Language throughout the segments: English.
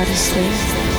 modestly.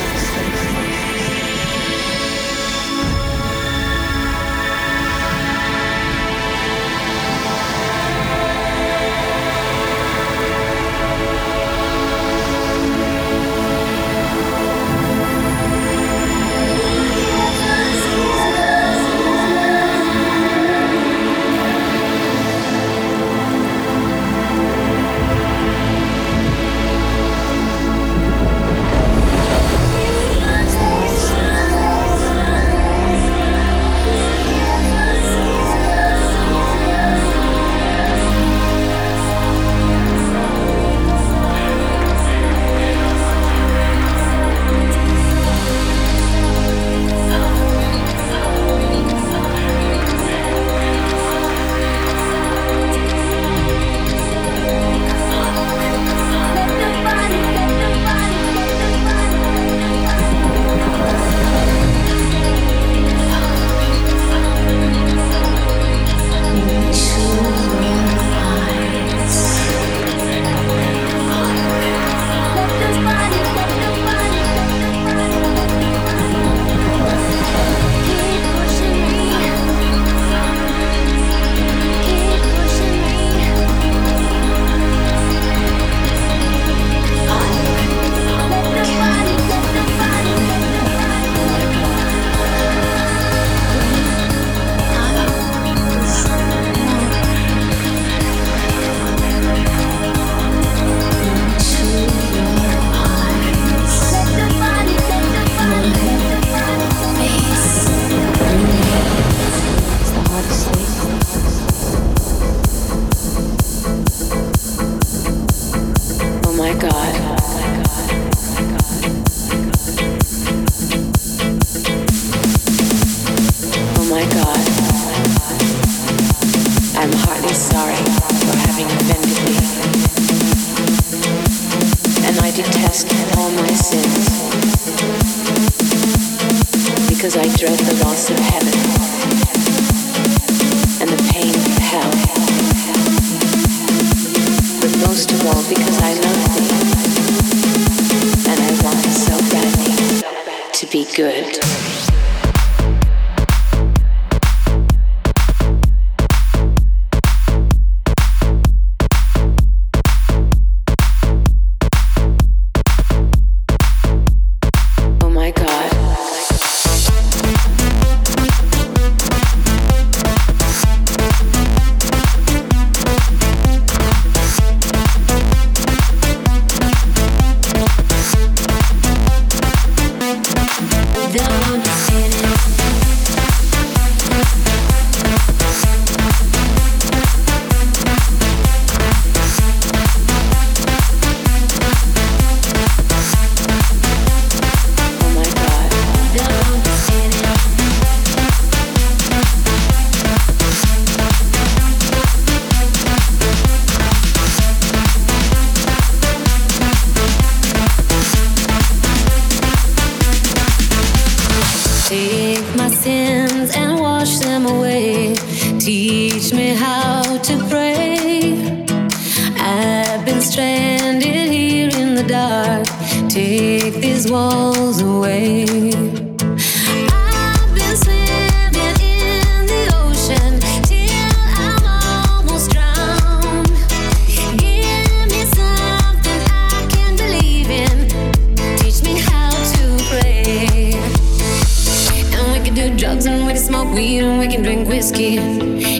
whiskey.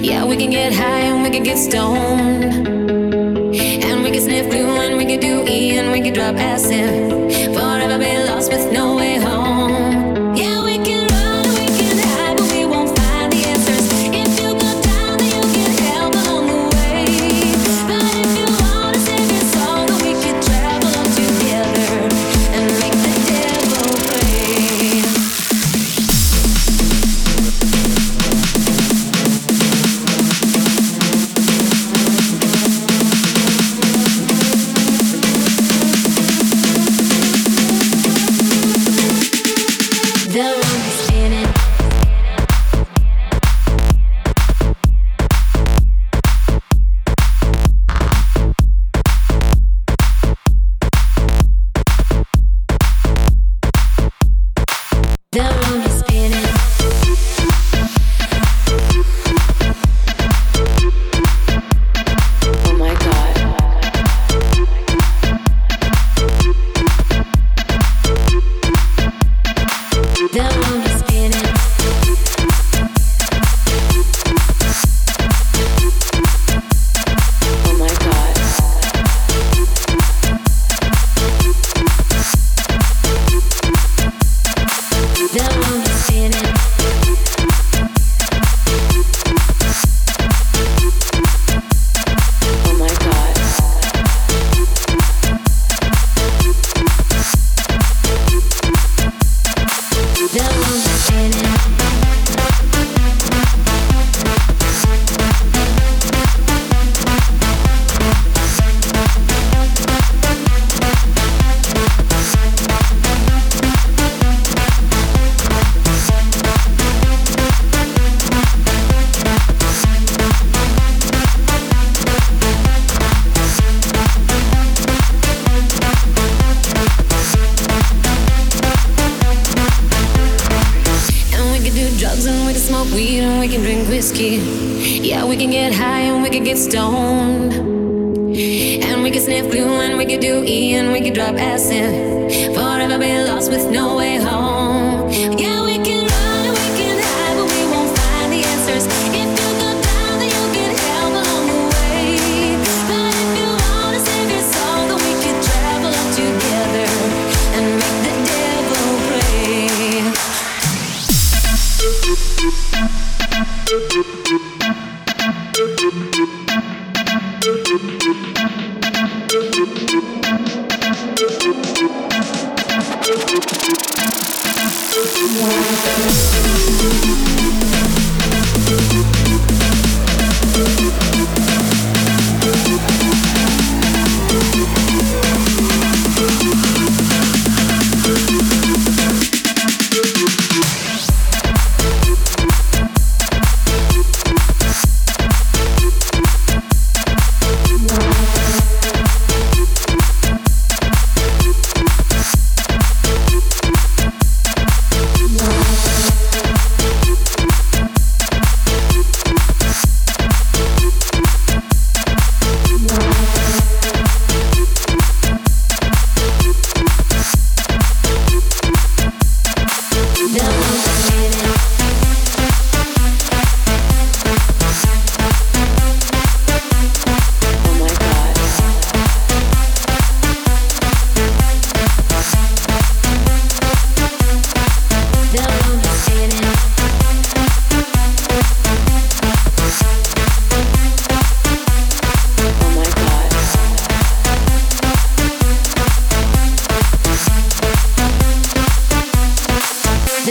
Yeah, we can get high and we can get stoned. And we can sniff glue and we can do E and we can drop acid. Forever be lost with no way home.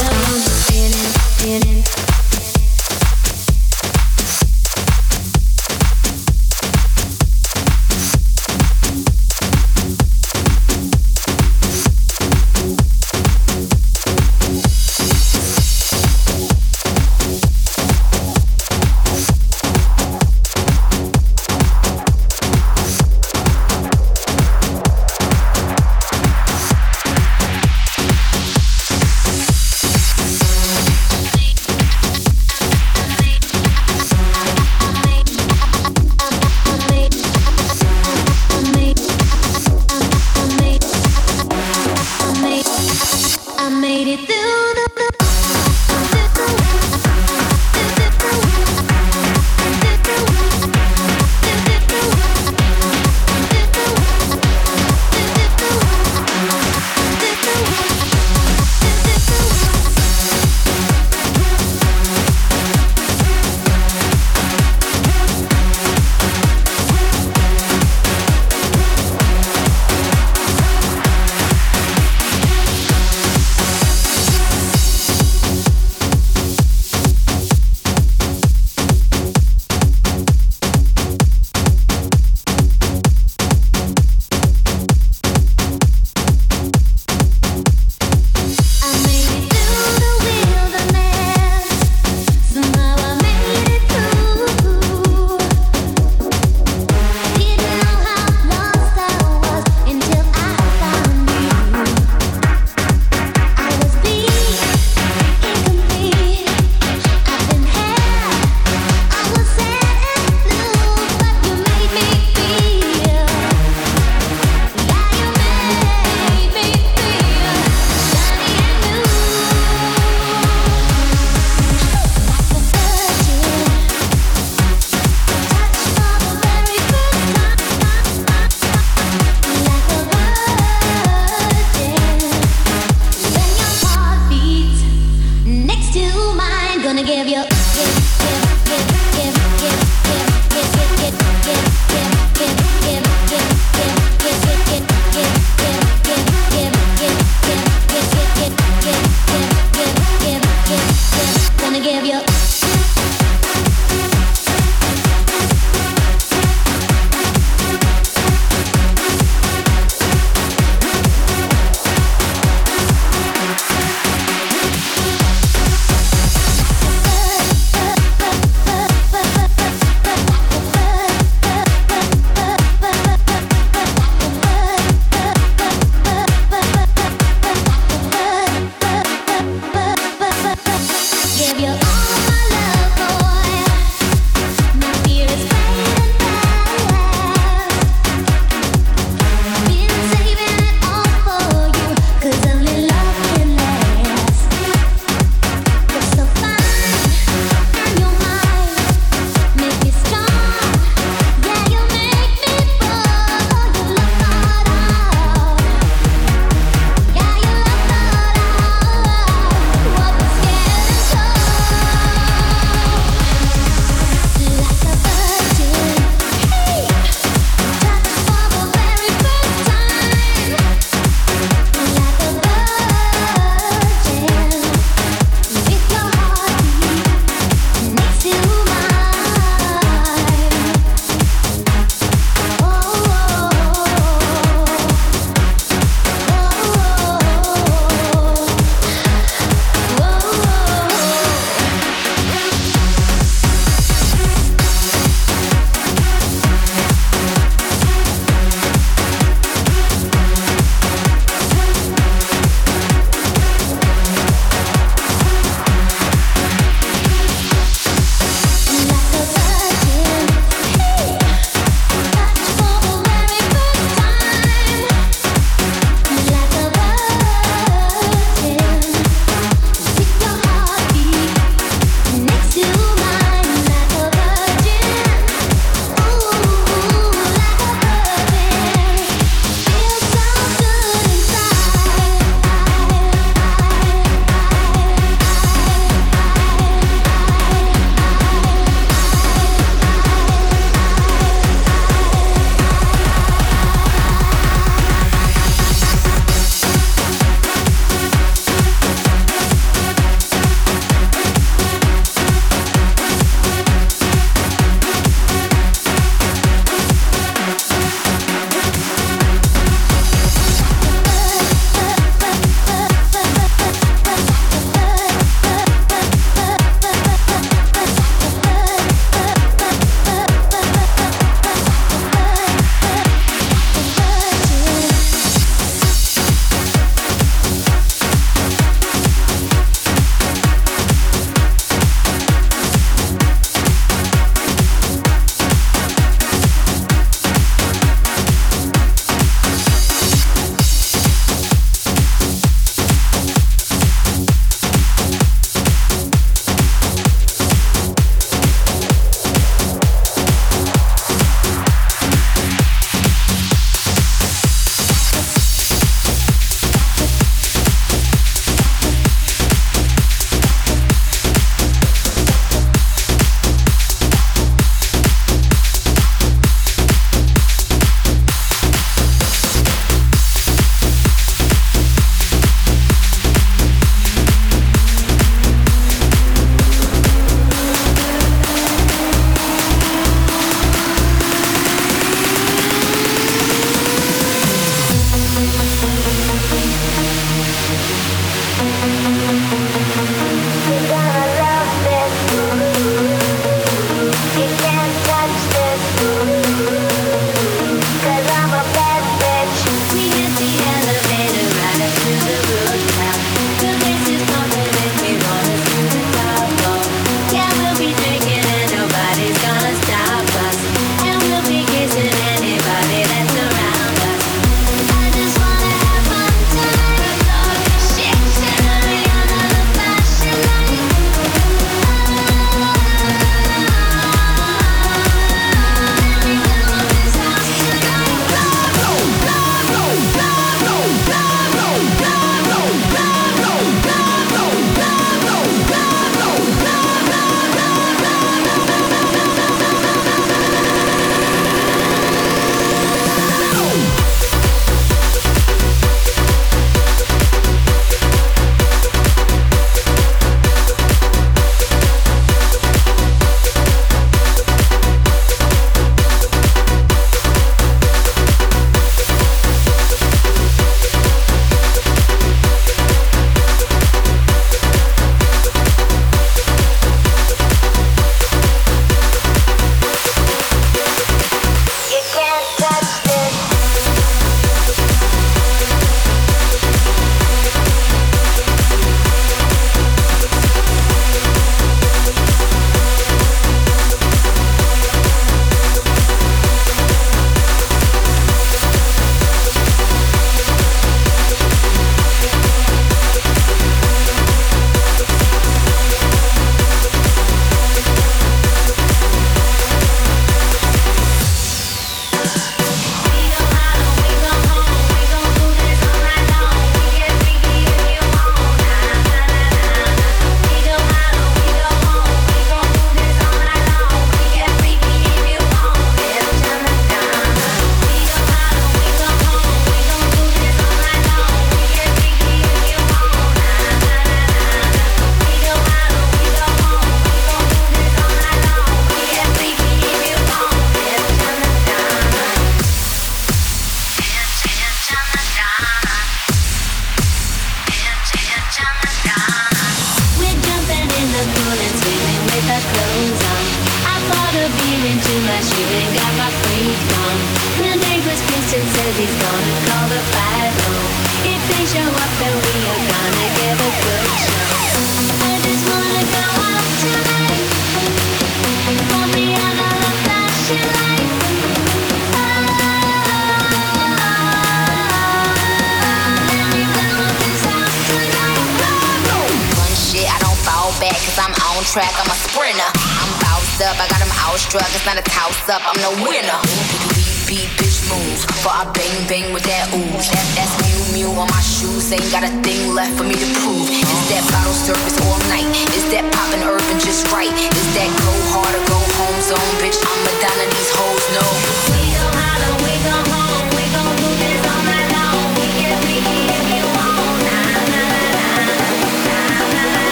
still on spinning, spinning.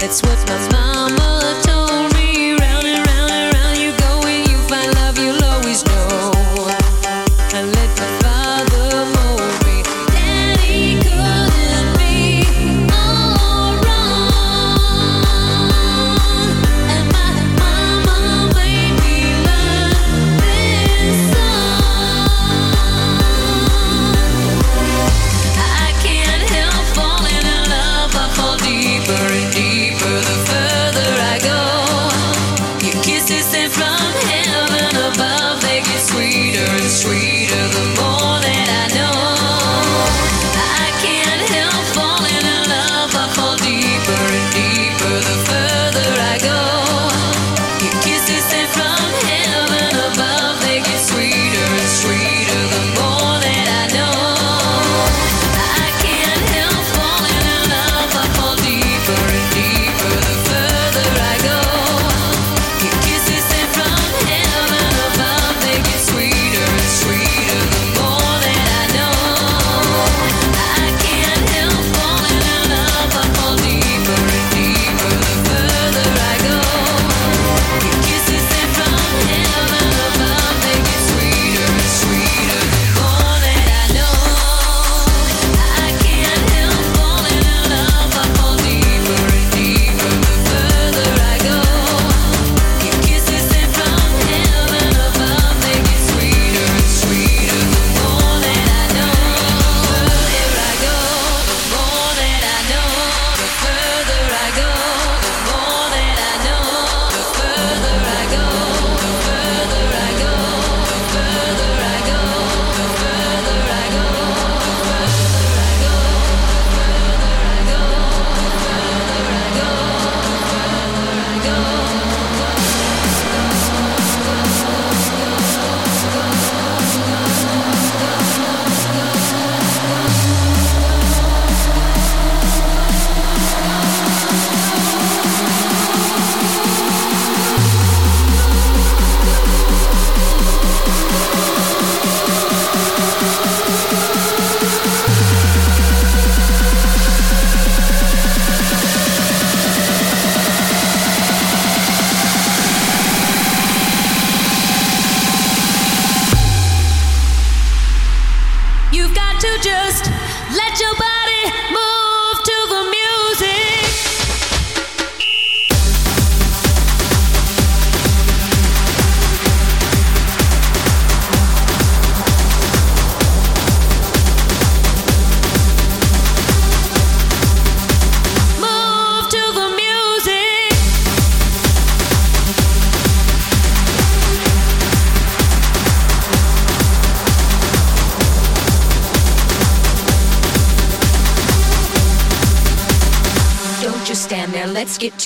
That's what my mama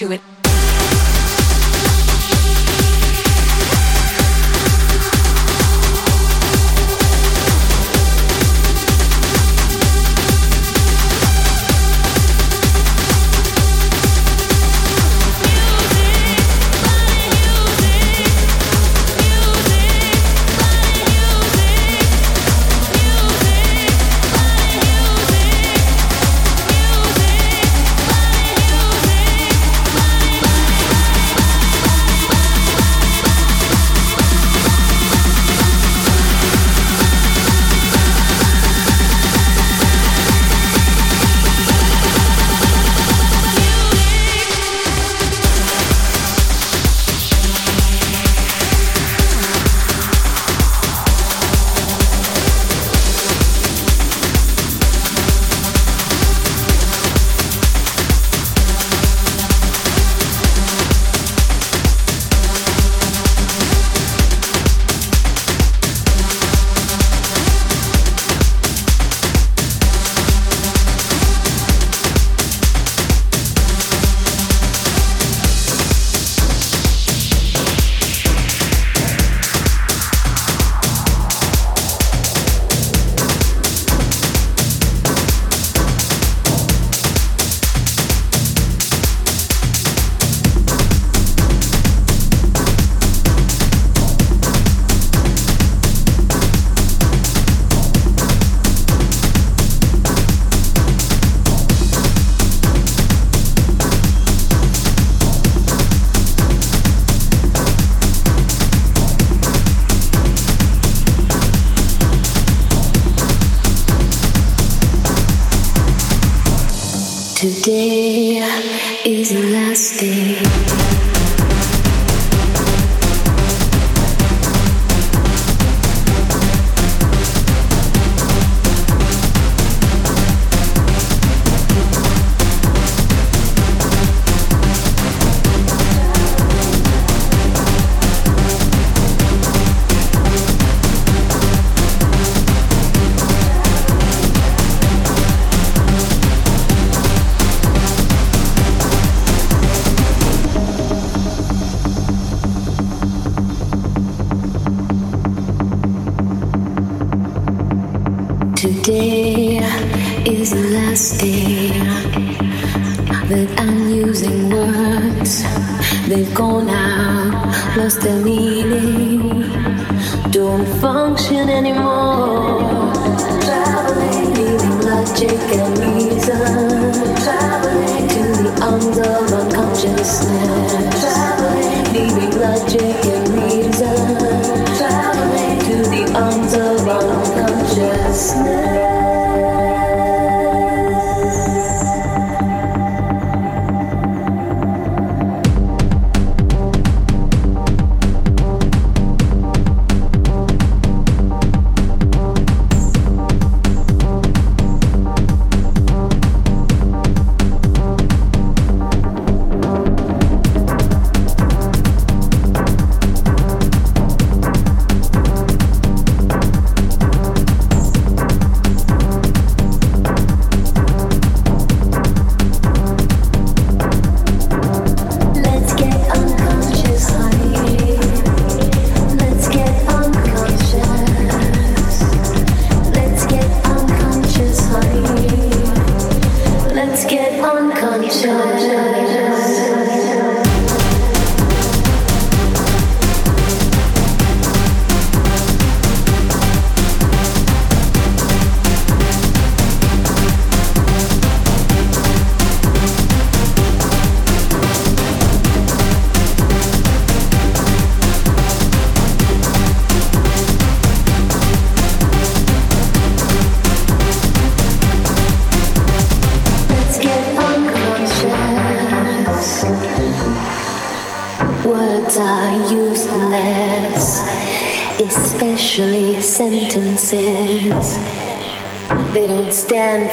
to it.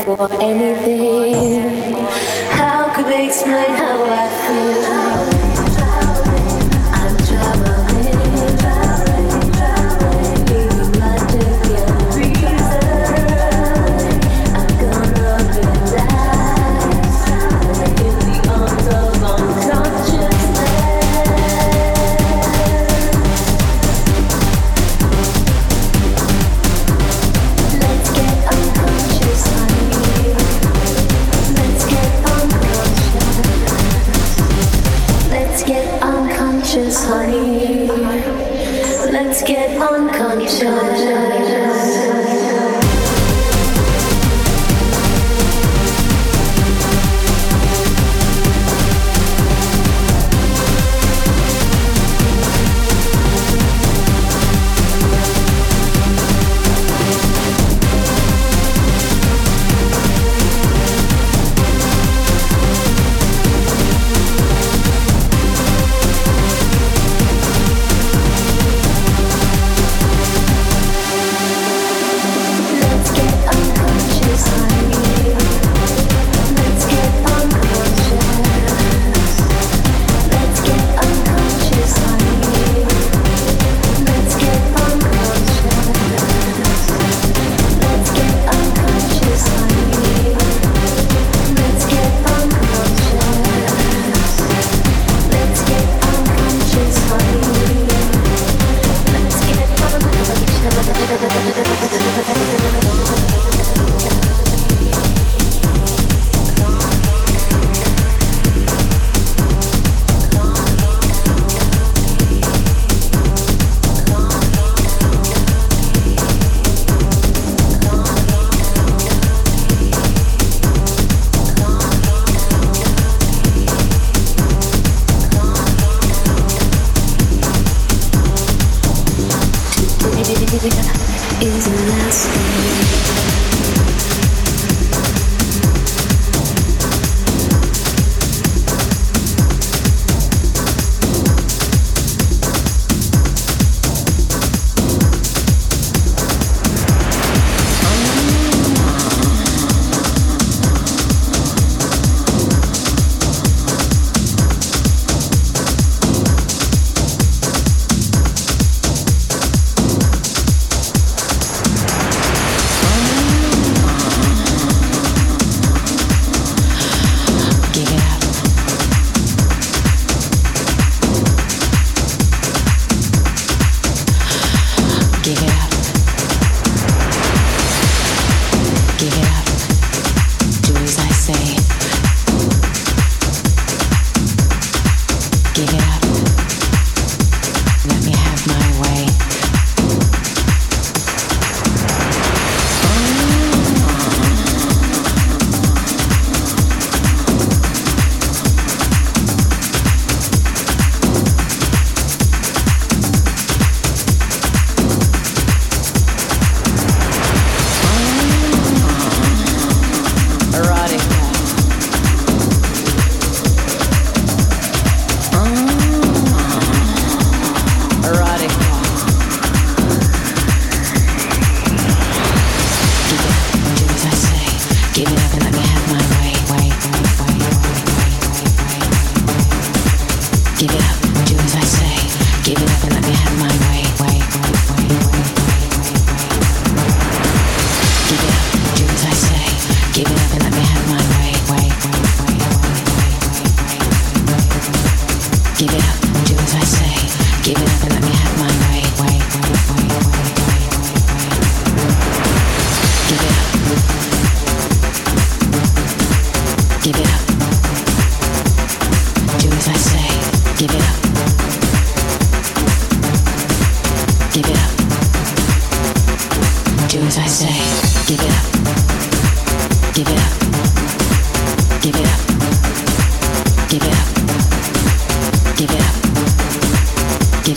我爱你。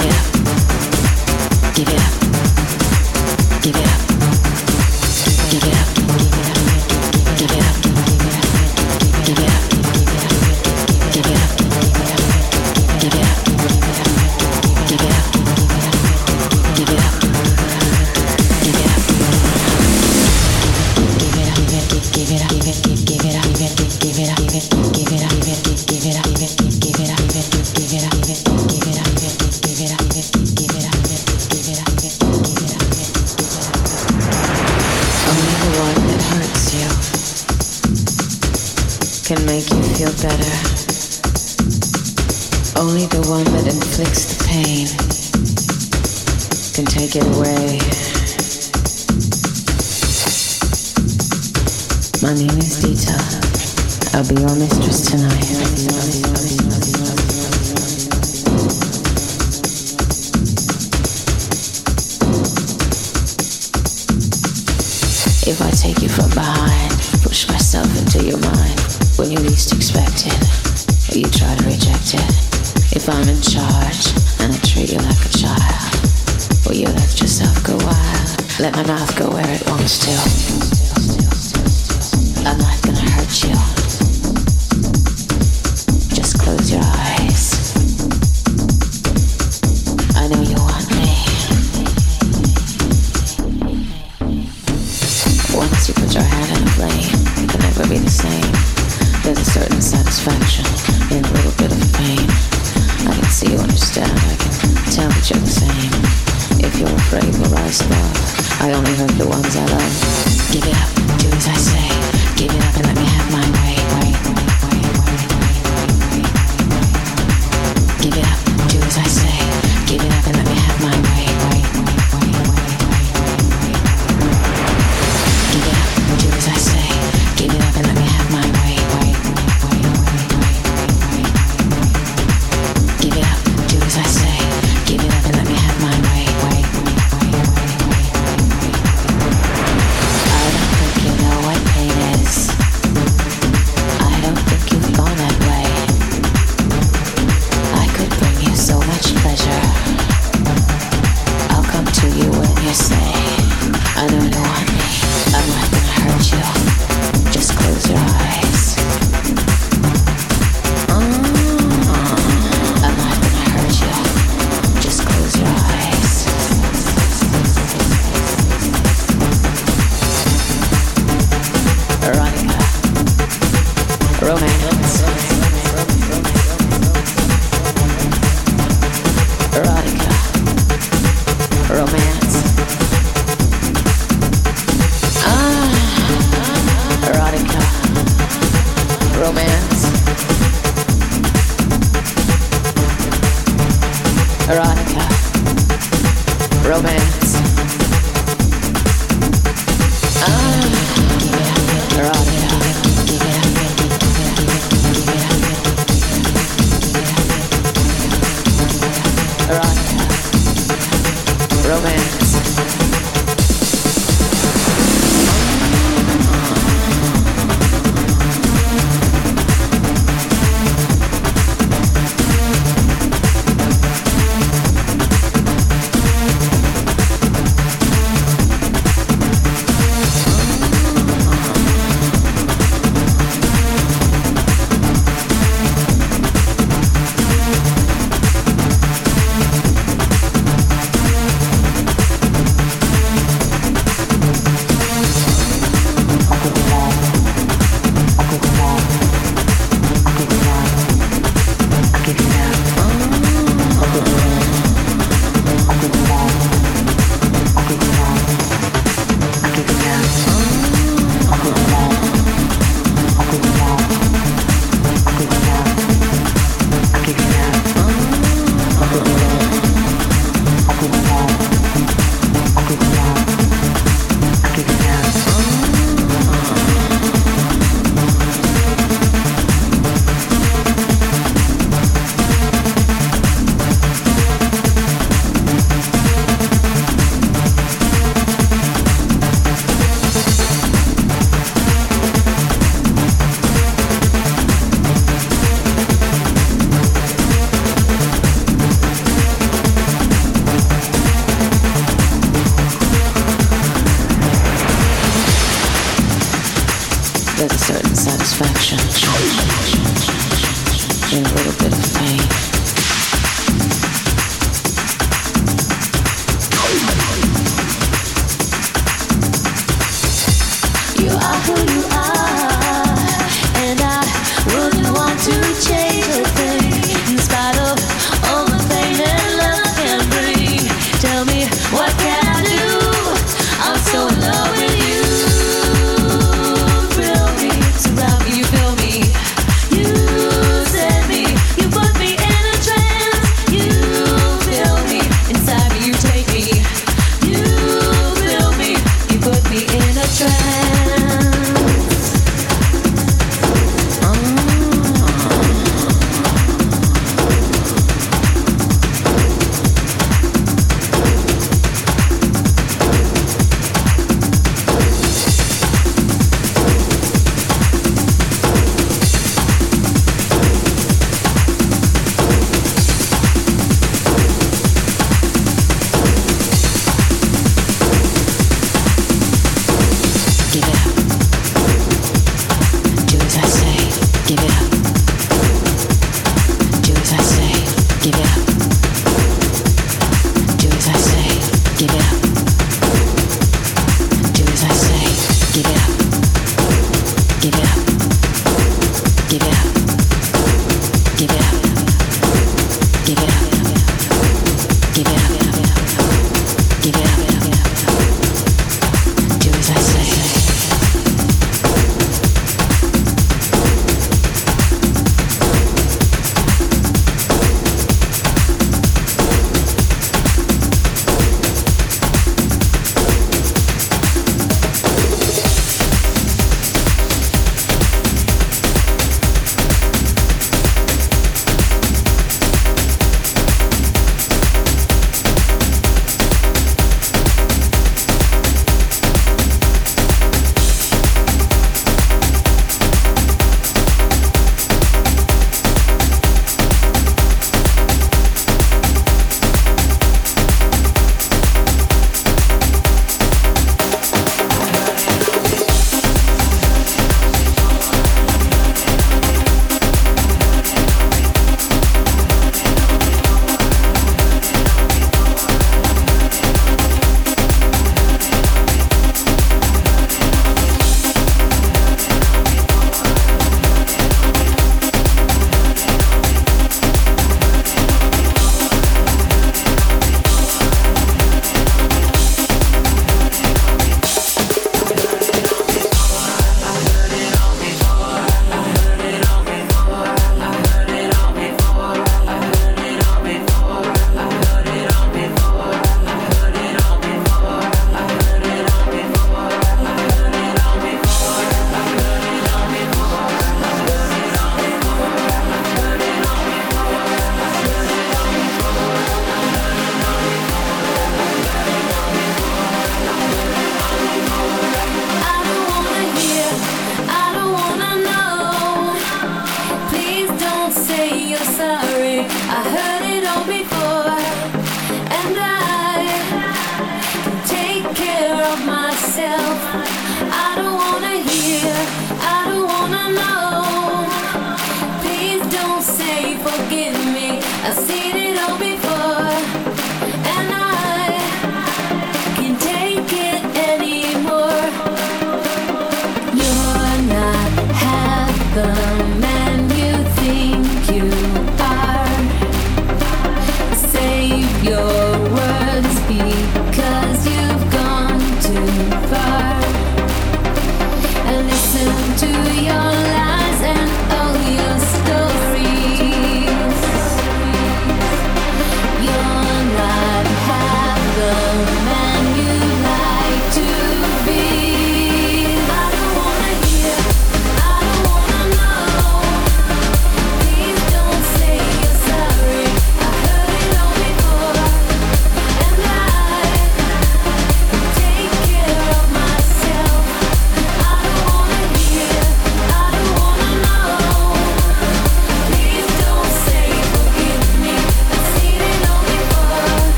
Media.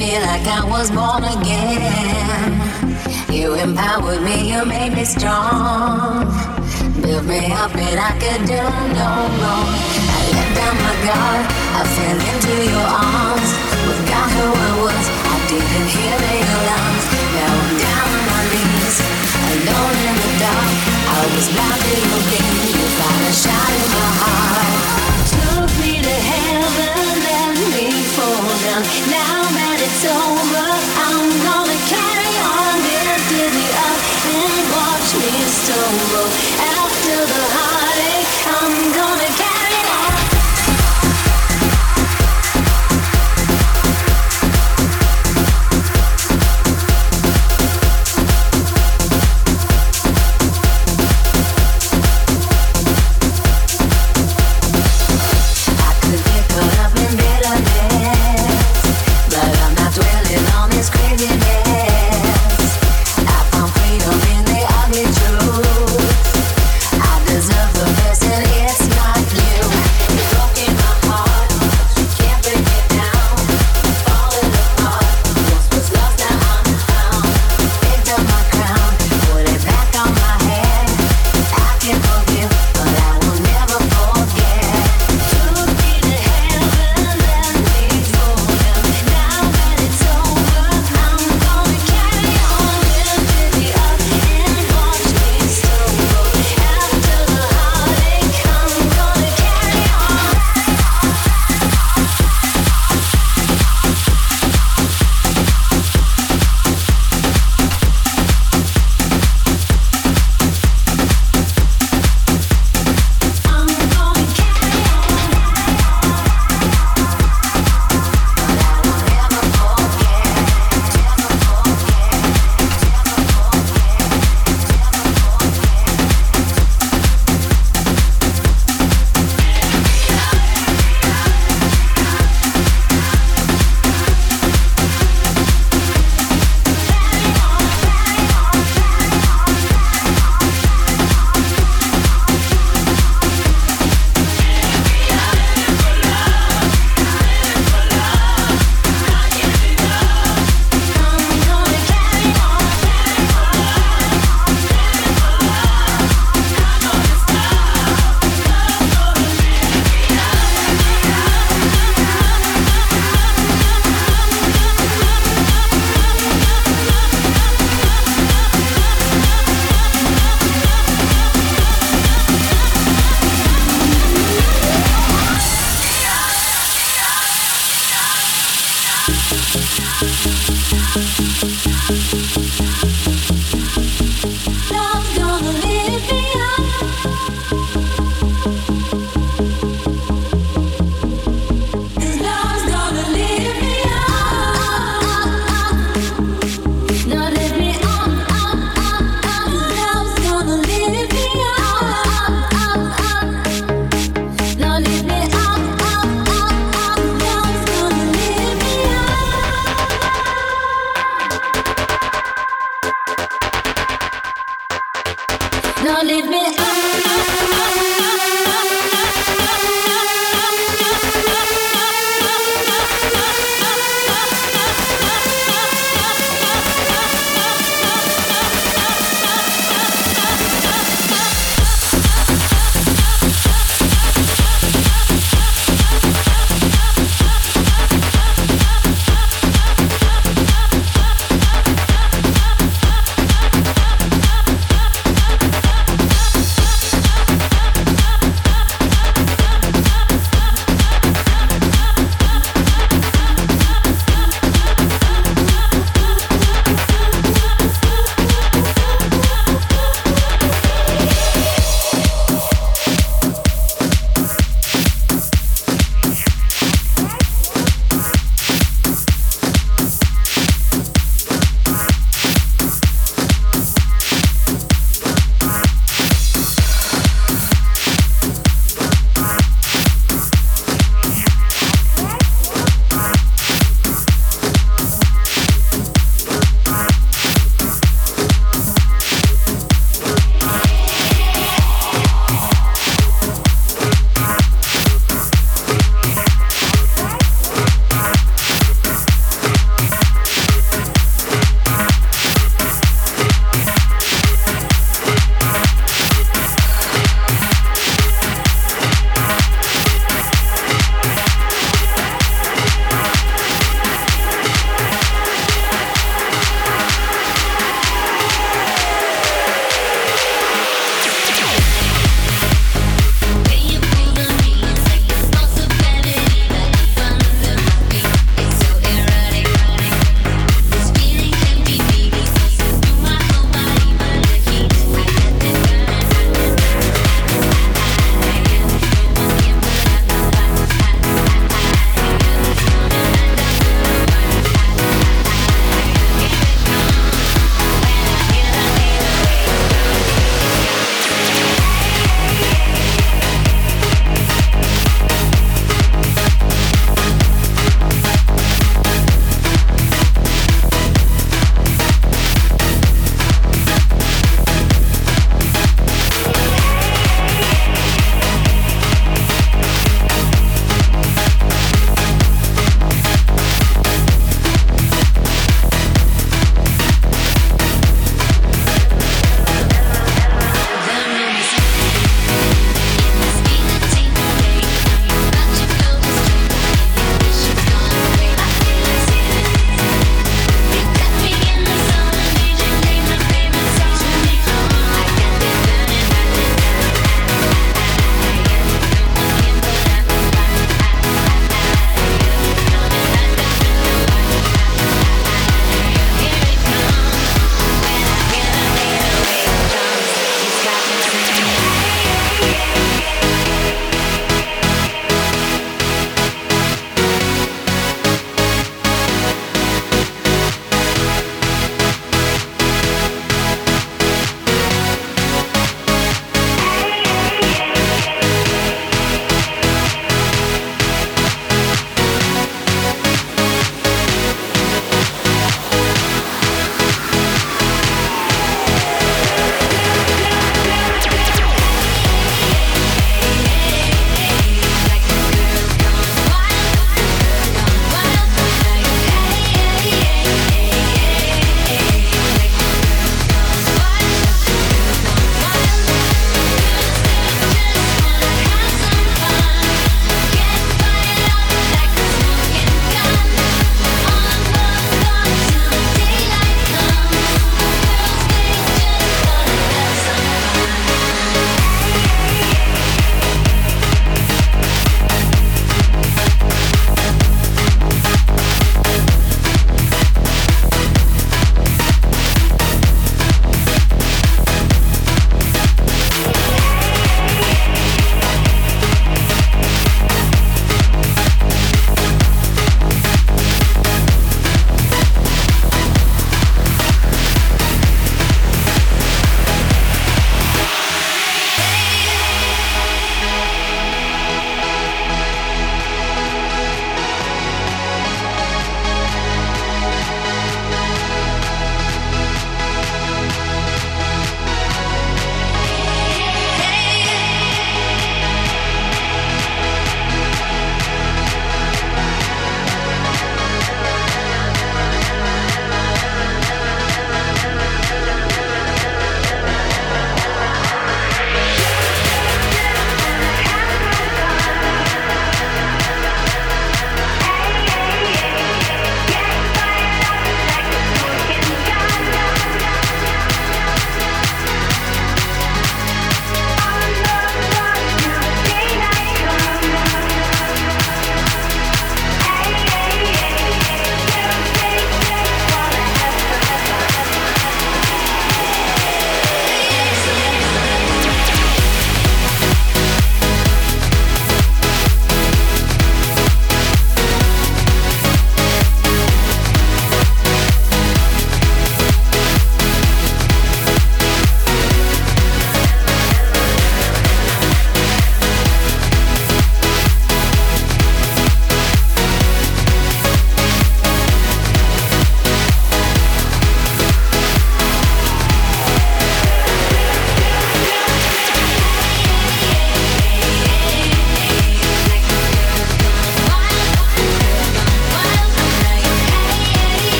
feel like I was born again. You empowered me, you made me strong. Built me up and I could do no wrong. I let down my guard, I fell into your arms. Forgot who I was, I didn't hear the alarms. Now I'm down on my knees, alone in the dark. I was blind to your game, you found a shot in my heart. Took me to heaven, let me fall down. Now stumble.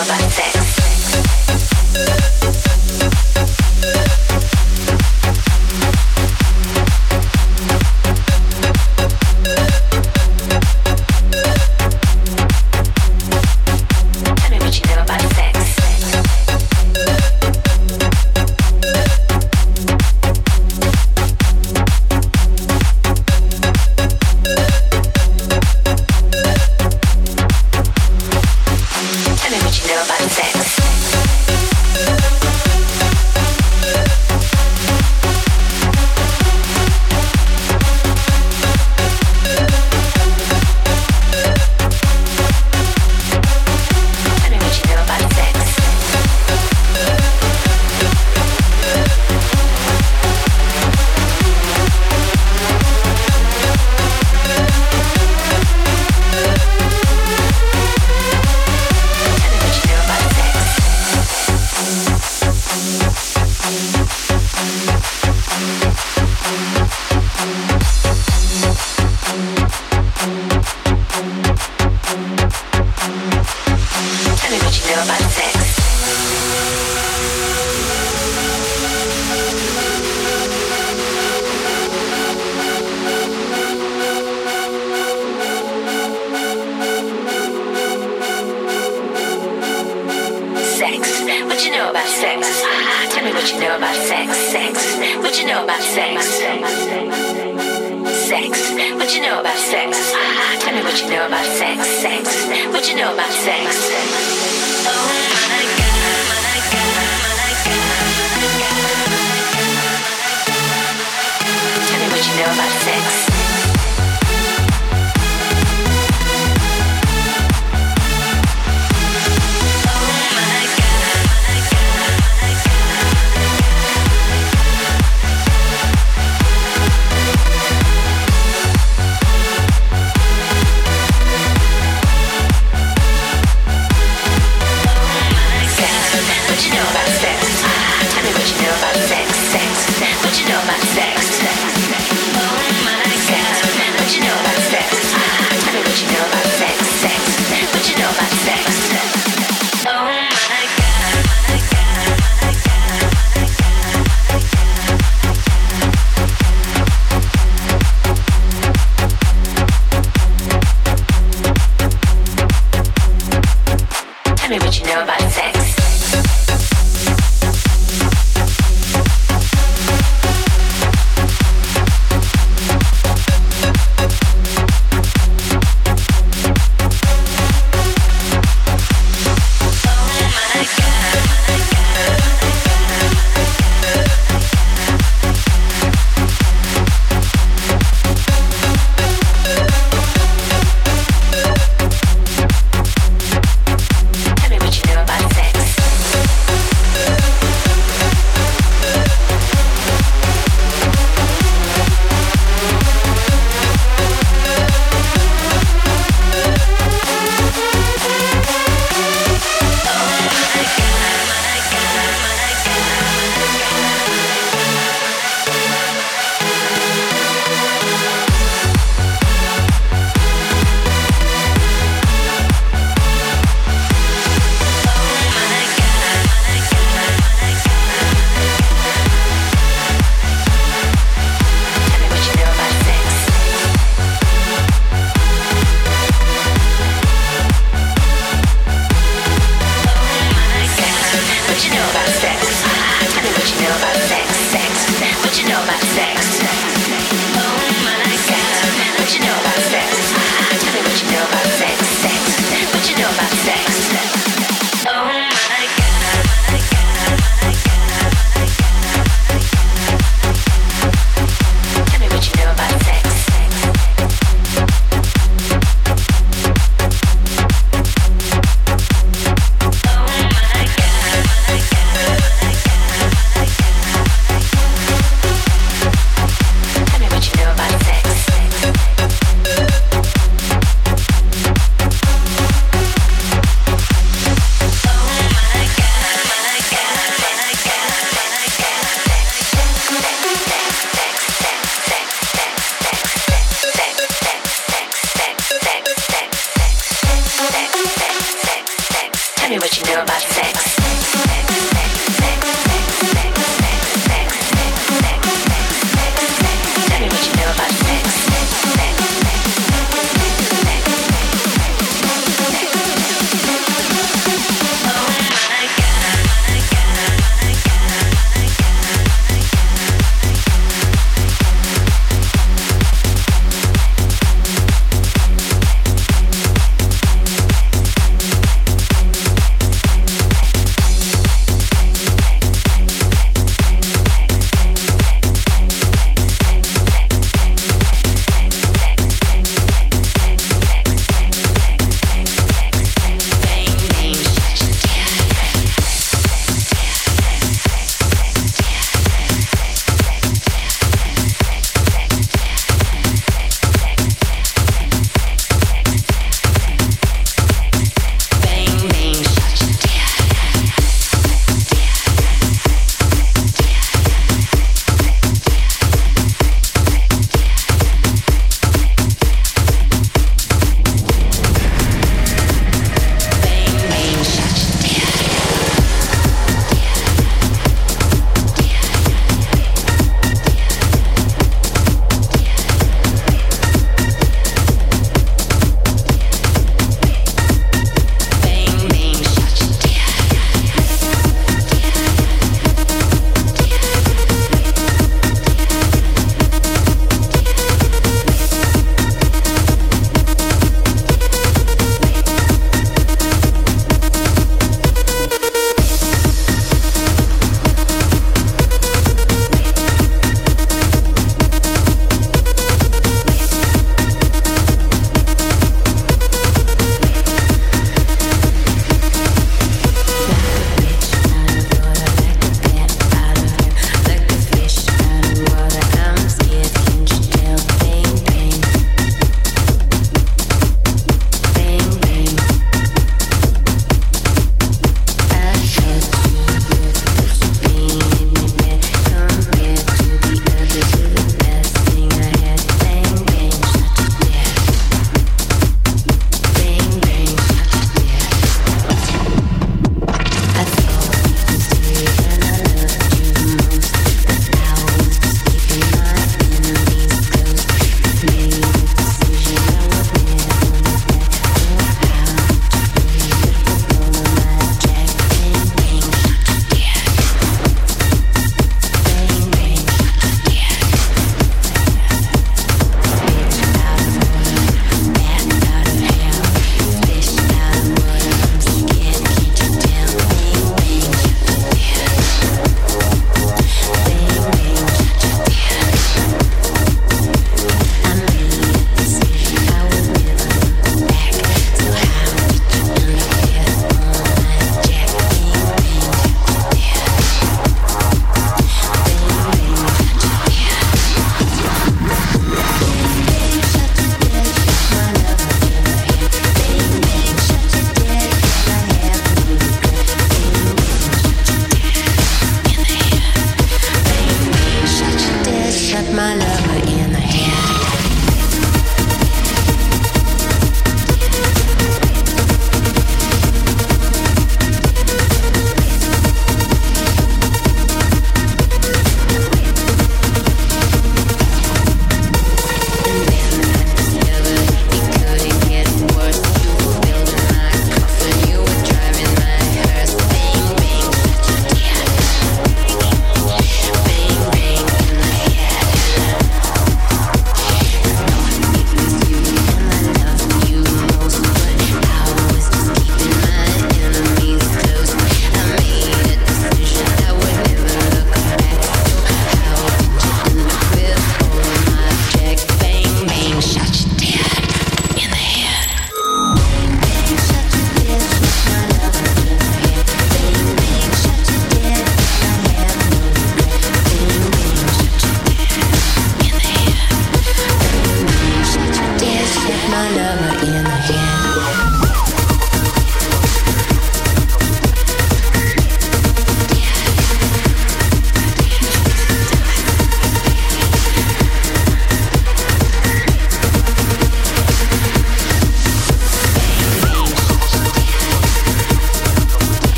Love Sex.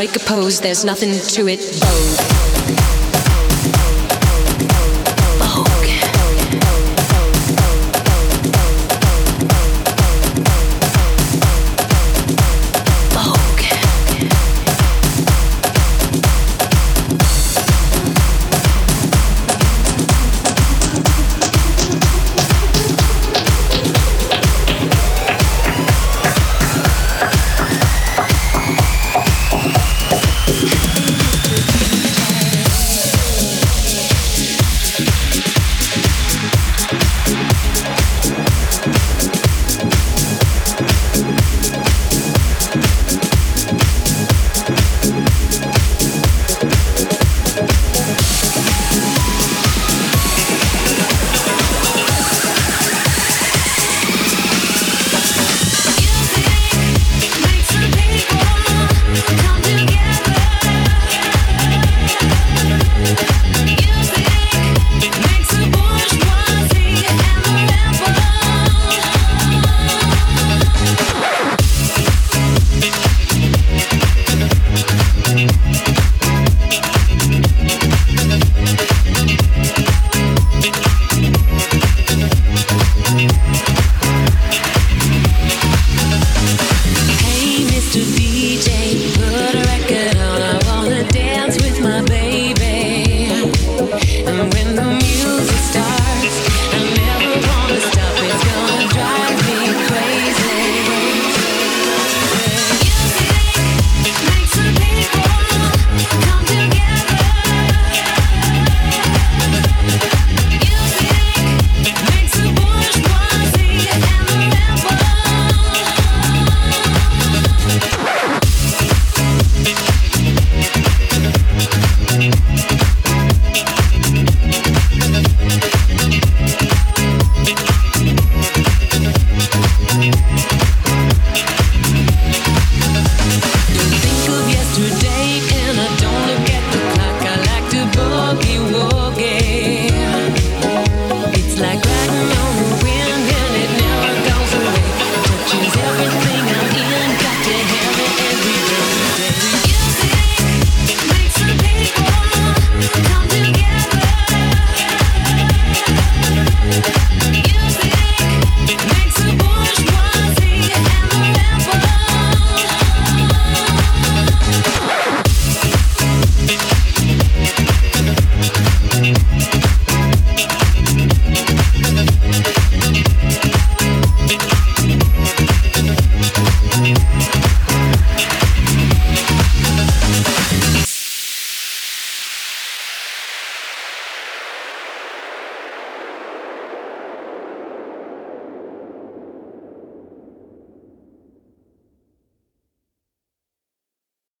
Strike a pose, there's nothing to it. Vogue.